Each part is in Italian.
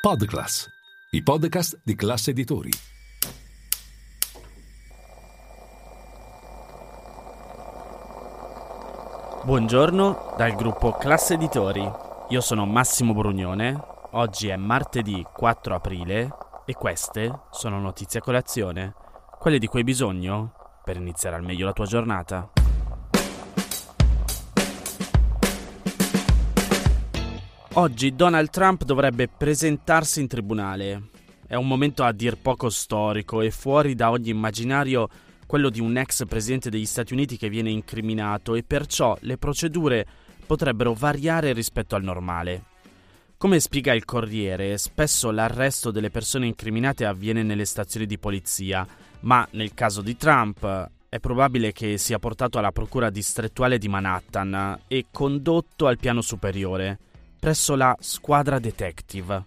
Podclass, i podcast di classe editori. Buongiorno dal gruppo Classe Editori. Io sono Massimo Brugnone. Oggi è martedì 4 aprile e queste sono notizie a colazione, quelle di cui hai bisogno per iniziare al meglio la tua giornata. Oggi Donald Trump dovrebbe presentarsi in tribunale. È un momento a dir poco storico e fuori da ogni immaginario quello di un ex presidente degli Stati Uniti che viene incriminato e perciò le procedure potrebbero variare rispetto al normale. Come spiega il Corriere, spesso l'arresto delle persone incriminate avviene nelle stazioni di polizia, ma nel caso di Trump è probabile che sia portato alla procura distrettuale di Manhattan e condotto al piano superiore presso la squadra detective.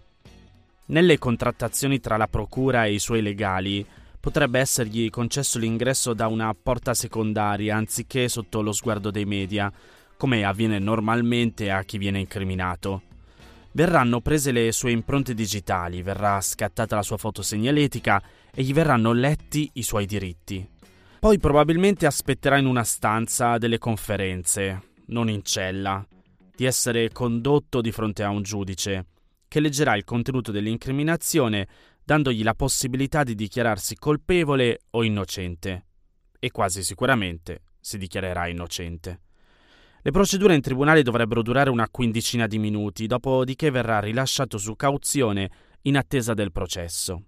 Nelle contrattazioni tra la procura e i suoi legali potrebbe essergli concesso l'ingresso da una porta secondaria anziché sotto lo sguardo dei media, come avviene normalmente a chi viene incriminato. Verranno prese le sue impronte digitali, verrà scattata la sua foto segnaletica e gli verranno letti i suoi diritti. Poi probabilmente aspetterà in una stanza delle conferenze, non in cella, di essere condotto di fronte a un giudice, che leggerà il contenuto dell'incriminazione dandogli la possibilità di dichiararsi colpevole o innocente. E quasi sicuramente si dichiarerà innocente. Le procedure in tribunale dovrebbero durare una quindicina di minuti, dopodiché verrà rilasciato su cauzione in attesa del processo.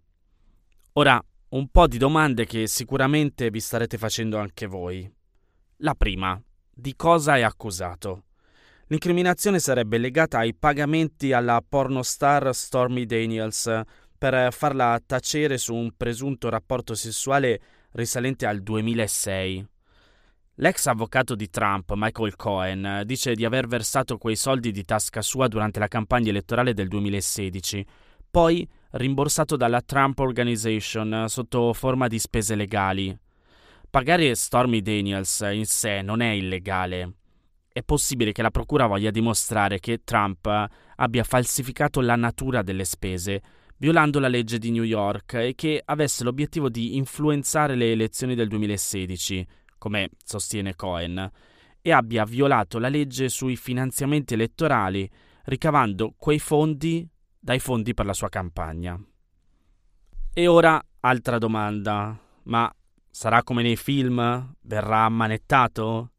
Ora, un po' di domande che sicuramente vi starete facendo anche voi. La prima, di cosa è accusato? L'incriminazione sarebbe legata ai pagamenti alla pornostar Stormy Daniels per farla tacere su un presunto rapporto sessuale risalente al 2006. L'ex avvocato di Trump, Michael Cohen, dice di aver versato quei soldi di tasca sua durante la campagna elettorale del 2016, poi rimborsato dalla Trump Organization sotto forma di spese legali. Pagare Stormy Daniels in sé non è illegale è possibile che la Procura voglia dimostrare che Trump abbia falsificato la natura delle spese, violando la legge di New York e che avesse l'obiettivo di influenzare le elezioni del 2016, come sostiene Cohen, e abbia violato la legge sui finanziamenti elettorali, ricavando quei fondi dai fondi per la sua campagna. E ora altra domanda, ma sarà come nei film? Verrà ammanettato?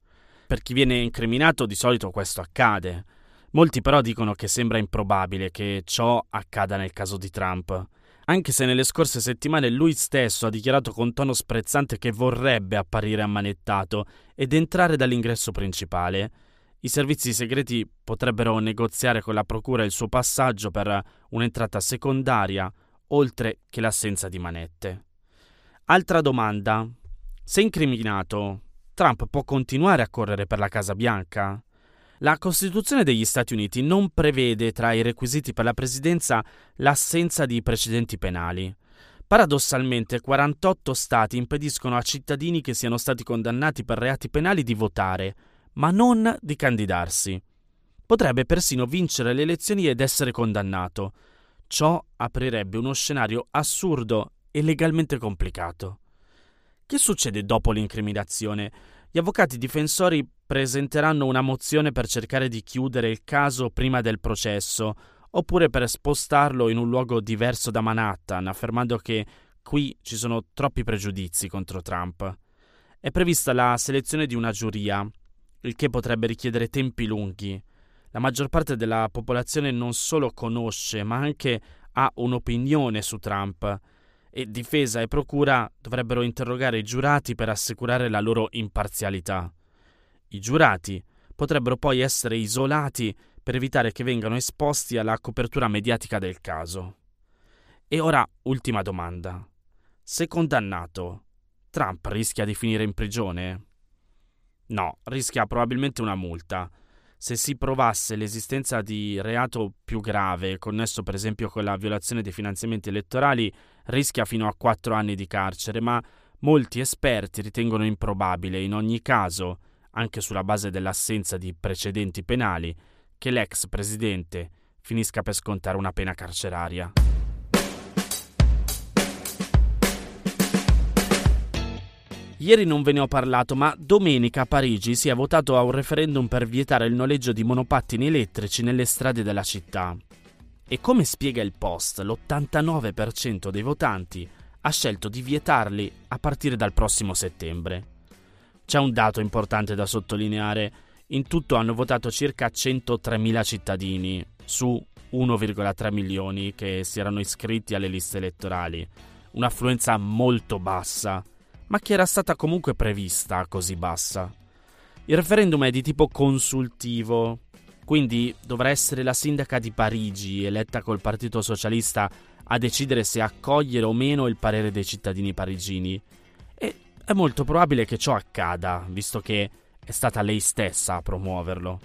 Per chi viene incriminato di solito questo accade. Molti però dicono che sembra improbabile che ciò accada nel caso di Trump, anche se nelle scorse settimane lui stesso ha dichiarato con tono sprezzante che vorrebbe apparire ammanettato ed entrare dall'ingresso principale. I servizi segreti potrebbero negoziare con la procura il suo passaggio per un'entrata secondaria, oltre che l'assenza di manette. Altra domanda. Se incriminato, Trump può continuare a correre per la Casa Bianca? La Costituzione degli Stati Uniti non prevede tra i requisiti per la presidenza l'assenza di precedenti penali. Paradossalmente, 48 Stati impediscono a cittadini che siano stati condannati per reati penali di votare, ma non di candidarsi. Potrebbe persino vincere le elezioni ed essere condannato. Ciò aprirebbe uno scenario assurdo e legalmente complicato. Che succede dopo l'incriminazione? Gli avvocati difensori presenteranno una mozione per cercare di chiudere il caso prima del processo, oppure per spostarlo in un luogo diverso da Manhattan, affermando che qui ci sono troppi pregiudizi contro Trump. È prevista la selezione di una giuria, il che potrebbe richiedere tempi lunghi. La maggior parte della popolazione non solo conosce, ma anche ha un'opinione su Trump e difesa e procura dovrebbero interrogare i giurati per assicurare la loro imparzialità. I giurati potrebbero poi essere isolati per evitare che vengano esposti alla copertura mediatica del caso. E ora ultima domanda. Se condannato, Trump rischia di finire in prigione? No, rischia probabilmente una multa se si provasse l'esistenza di reato più grave, connesso per esempio con la violazione dei finanziamenti elettorali, rischia fino a quattro anni di carcere, ma molti esperti ritengono improbabile, in ogni caso, anche sulla base dell'assenza di precedenti penali, che l'ex presidente finisca per scontare una pena carceraria. Ieri non ve ne ho parlato, ma domenica a Parigi si è votato a un referendum per vietare il noleggio di monopattini elettrici nelle strade della città. E come spiega il Post, l'89% dei votanti ha scelto di vietarli a partire dal prossimo settembre. C'è un dato importante da sottolineare. In tutto hanno votato circa 103.000 cittadini su 1,3 milioni che si erano iscritti alle liste elettorali. Un'affluenza molto bassa ma che era stata comunque prevista così bassa. Il referendum è di tipo consultivo, quindi dovrà essere la sindaca di Parigi, eletta col Partito Socialista, a decidere se accogliere o meno il parere dei cittadini parigini. E è molto probabile che ciò accada, visto che è stata lei stessa a promuoverlo.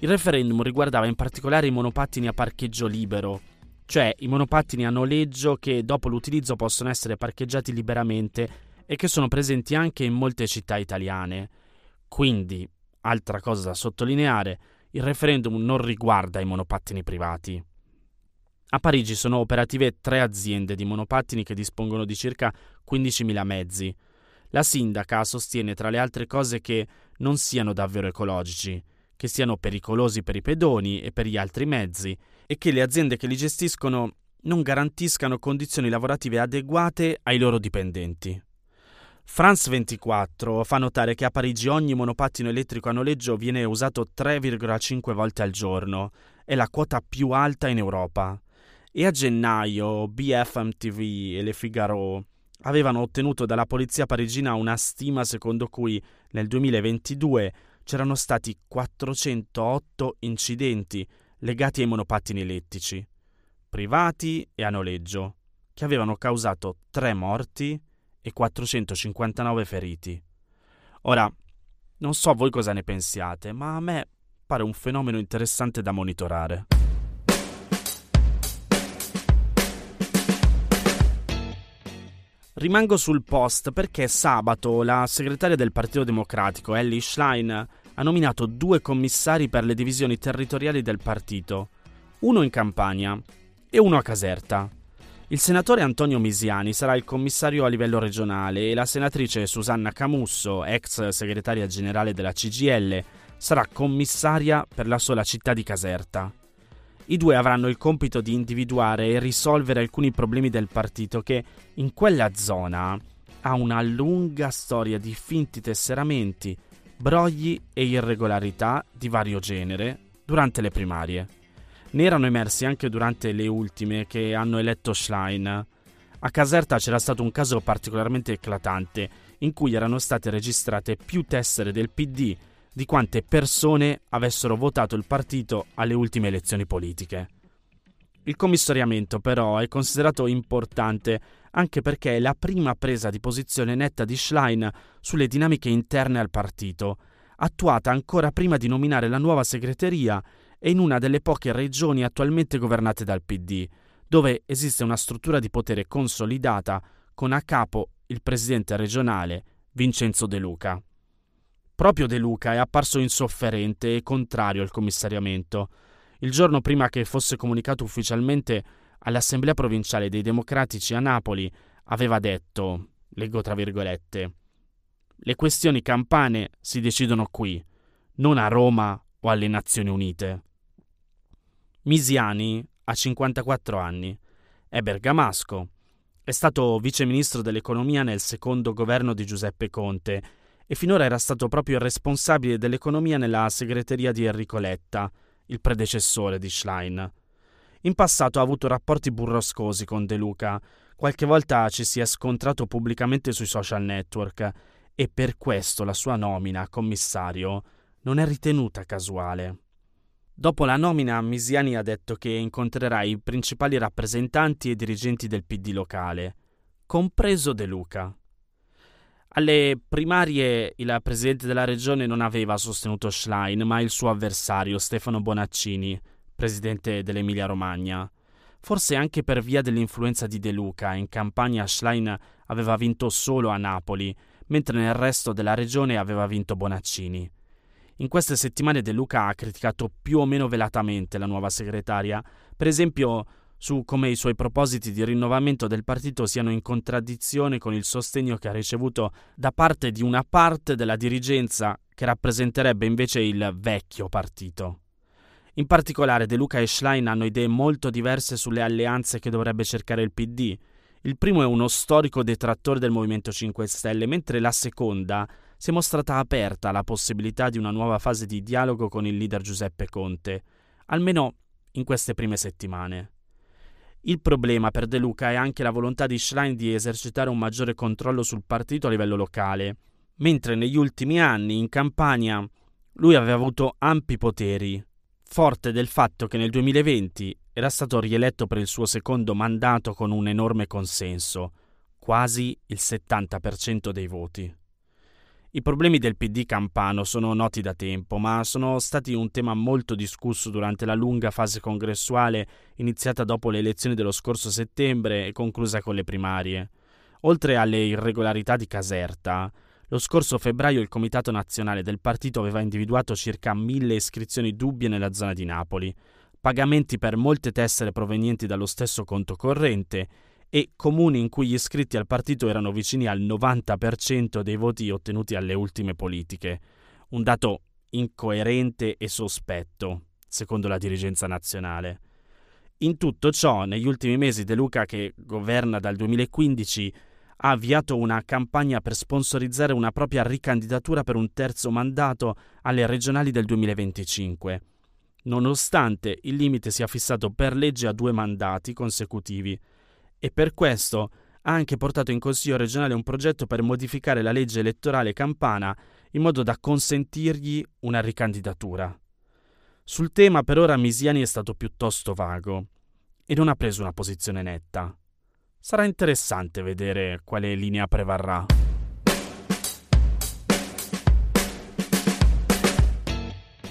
Il referendum riguardava in particolare i monopattini a parcheggio libero, cioè i monopattini a noleggio che dopo l'utilizzo possono essere parcheggiati liberamente e che sono presenti anche in molte città italiane. Quindi, altra cosa da sottolineare, il referendum non riguarda i monopattini privati. A Parigi sono operative tre aziende di monopattini che dispongono di circa 15.000 mezzi. La sindaca sostiene tra le altre cose che non siano davvero ecologici, che siano pericolosi per i pedoni e per gli altri mezzi e che le aziende che li gestiscono non garantiscano condizioni lavorative adeguate ai loro dipendenti. France 24 fa notare che a Parigi ogni monopattino elettrico a noleggio viene usato 3,5 volte al giorno, è la quota più alta in Europa. E a gennaio BFMTV e Le Figaro avevano ottenuto dalla polizia parigina una stima secondo cui nel 2022 c'erano stati 408 incidenti legati ai monopattini elettrici, privati e a noleggio, che avevano causato 3 morti e 459 feriti. Ora, non so voi cosa ne pensiate, ma a me pare un fenomeno interessante da monitorare. Rimango sul post perché sabato la segretaria del Partito Democratico, Ellie Schlein, ha nominato due commissari per le divisioni territoriali del partito, uno in Campania e uno a Caserta. Il senatore Antonio Misiani sarà il commissario a livello regionale e la senatrice Susanna Camusso, ex segretaria generale della CGL, sarà commissaria per la sola città di Caserta. I due avranno il compito di individuare e risolvere alcuni problemi del partito che in quella zona ha una lunga storia di finti tesseramenti, brogli e irregolarità di vario genere durante le primarie ne erano emersi anche durante le ultime che hanno eletto Schlein. A Caserta c'era stato un caso particolarmente eclatante, in cui erano state registrate più tessere del PD di quante persone avessero votato il partito alle ultime elezioni politiche. Il commissariamento però è considerato importante anche perché è la prima presa di posizione netta di Schlein sulle dinamiche interne al partito, attuata ancora prima di nominare la nuova segreteria è in una delle poche regioni attualmente governate dal PD, dove esiste una struttura di potere consolidata con a capo il presidente regionale Vincenzo De Luca. Proprio De Luca è apparso insofferente e contrario al commissariamento. Il giorno prima che fosse comunicato ufficialmente all'Assemblea provinciale dei Democratici a Napoli, aveva detto, leggo tra virgolette, le questioni campane si decidono qui, non a Roma o alle Nazioni Unite. Misiani ha 54 anni, è bergamasco, è stato vice ministro dell'economia nel secondo governo di Giuseppe Conte e finora era stato proprio il responsabile dell'economia nella segreteria di Enrico Letta, il predecessore di Schlein. In passato ha avuto rapporti burroscosi con De Luca, qualche volta ci si è scontrato pubblicamente sui social network e per questo la sua nomina a commissario non è ritenuta casuale. Dopo la nomina, Misiani ha detto che incontrerà i principali rappresentanti e dirigenti del PD locale, compreso De Luca. Alle primarie il presidente della regione non aveva sostenuto Schlein, ma il suo avversario Stefano Bonaccini, presidente dell'Emilia-Romagna. Forse anche per via dell'influenza di De Luca, in campagna Schlein aveva vinto solo a Napoli, mentre nel resto della regione aveva vinto Bonaccini. In queste settimane De Luca ha criticato più o meno velatamente la nuova segretaria, per esempio su come i suoi propositi di rinnovamento del partito siano in contraddizione con il sostegno che ha ricevuto da parte di una parte della dirigenza che rappresenterebbe invece il vecchio partito. In particolare De Luca e Schlein hanno idee molto diverse sulle alleanze che dovrebbe cercare il PD. Il primo è uno storico detrattore del Movimento 5 Stelle, mentre la seconda si è mostrata aperta alla possibilità di una nuova fase di dialogo con il leader Giuseppe Conte, almeno in queste prime settimane. Il problema per De Luca è anche la volontà di Schlein di esercitare un maggiore controllo sul partito a livello locale, mentre negli ultimi anni in campagna lui aveva avuto ampi poteri, forte del fatto che nel 2020 era stato rieletto per il suo secondo mandato con un enorme consenso, quasi il 70% dei voti. I problemi del PD campano sono noti da tempo, ma sono stati un tema molto discusso durante la lunga fase congressuale iniziata dopo le elezioni dello scorso settembre e conclusa con le primarie. Oltre alle irregolarità di Caserta, lo scorso febbraio il Comitato Nazionale del partito aveva individuato circa mille iscrizioni dubbie nella zona di Napoli, pagamenti per molte tessere provenienti dallo stesso conto corrente e comuni in cui gli iscritti al partito erano vicini al 90% dei voti ottenuti alle ultime politiche, un dato incoerente e sospetto, secondo la dirigenza nazionale. In tutto ciò, negli ultimi mesi De Luca, che governa dal 2015, ha avviato una campagna per sponsorizzare una propria ricandidatura per un terzo mandato alle regionali del 2025, nonostante il limite sia fissato per legge a due mandati consecutivi, e per questo ha anche portato in Consiglio regionale un progetto per modificare la legge elettorale campana in modo da consentirgli una ricandidatura. Sul tema per ora Misiani è stato piuttosto vago e non ha preso una posizione netta. Sarà interessante vedere quale linea prevarrà.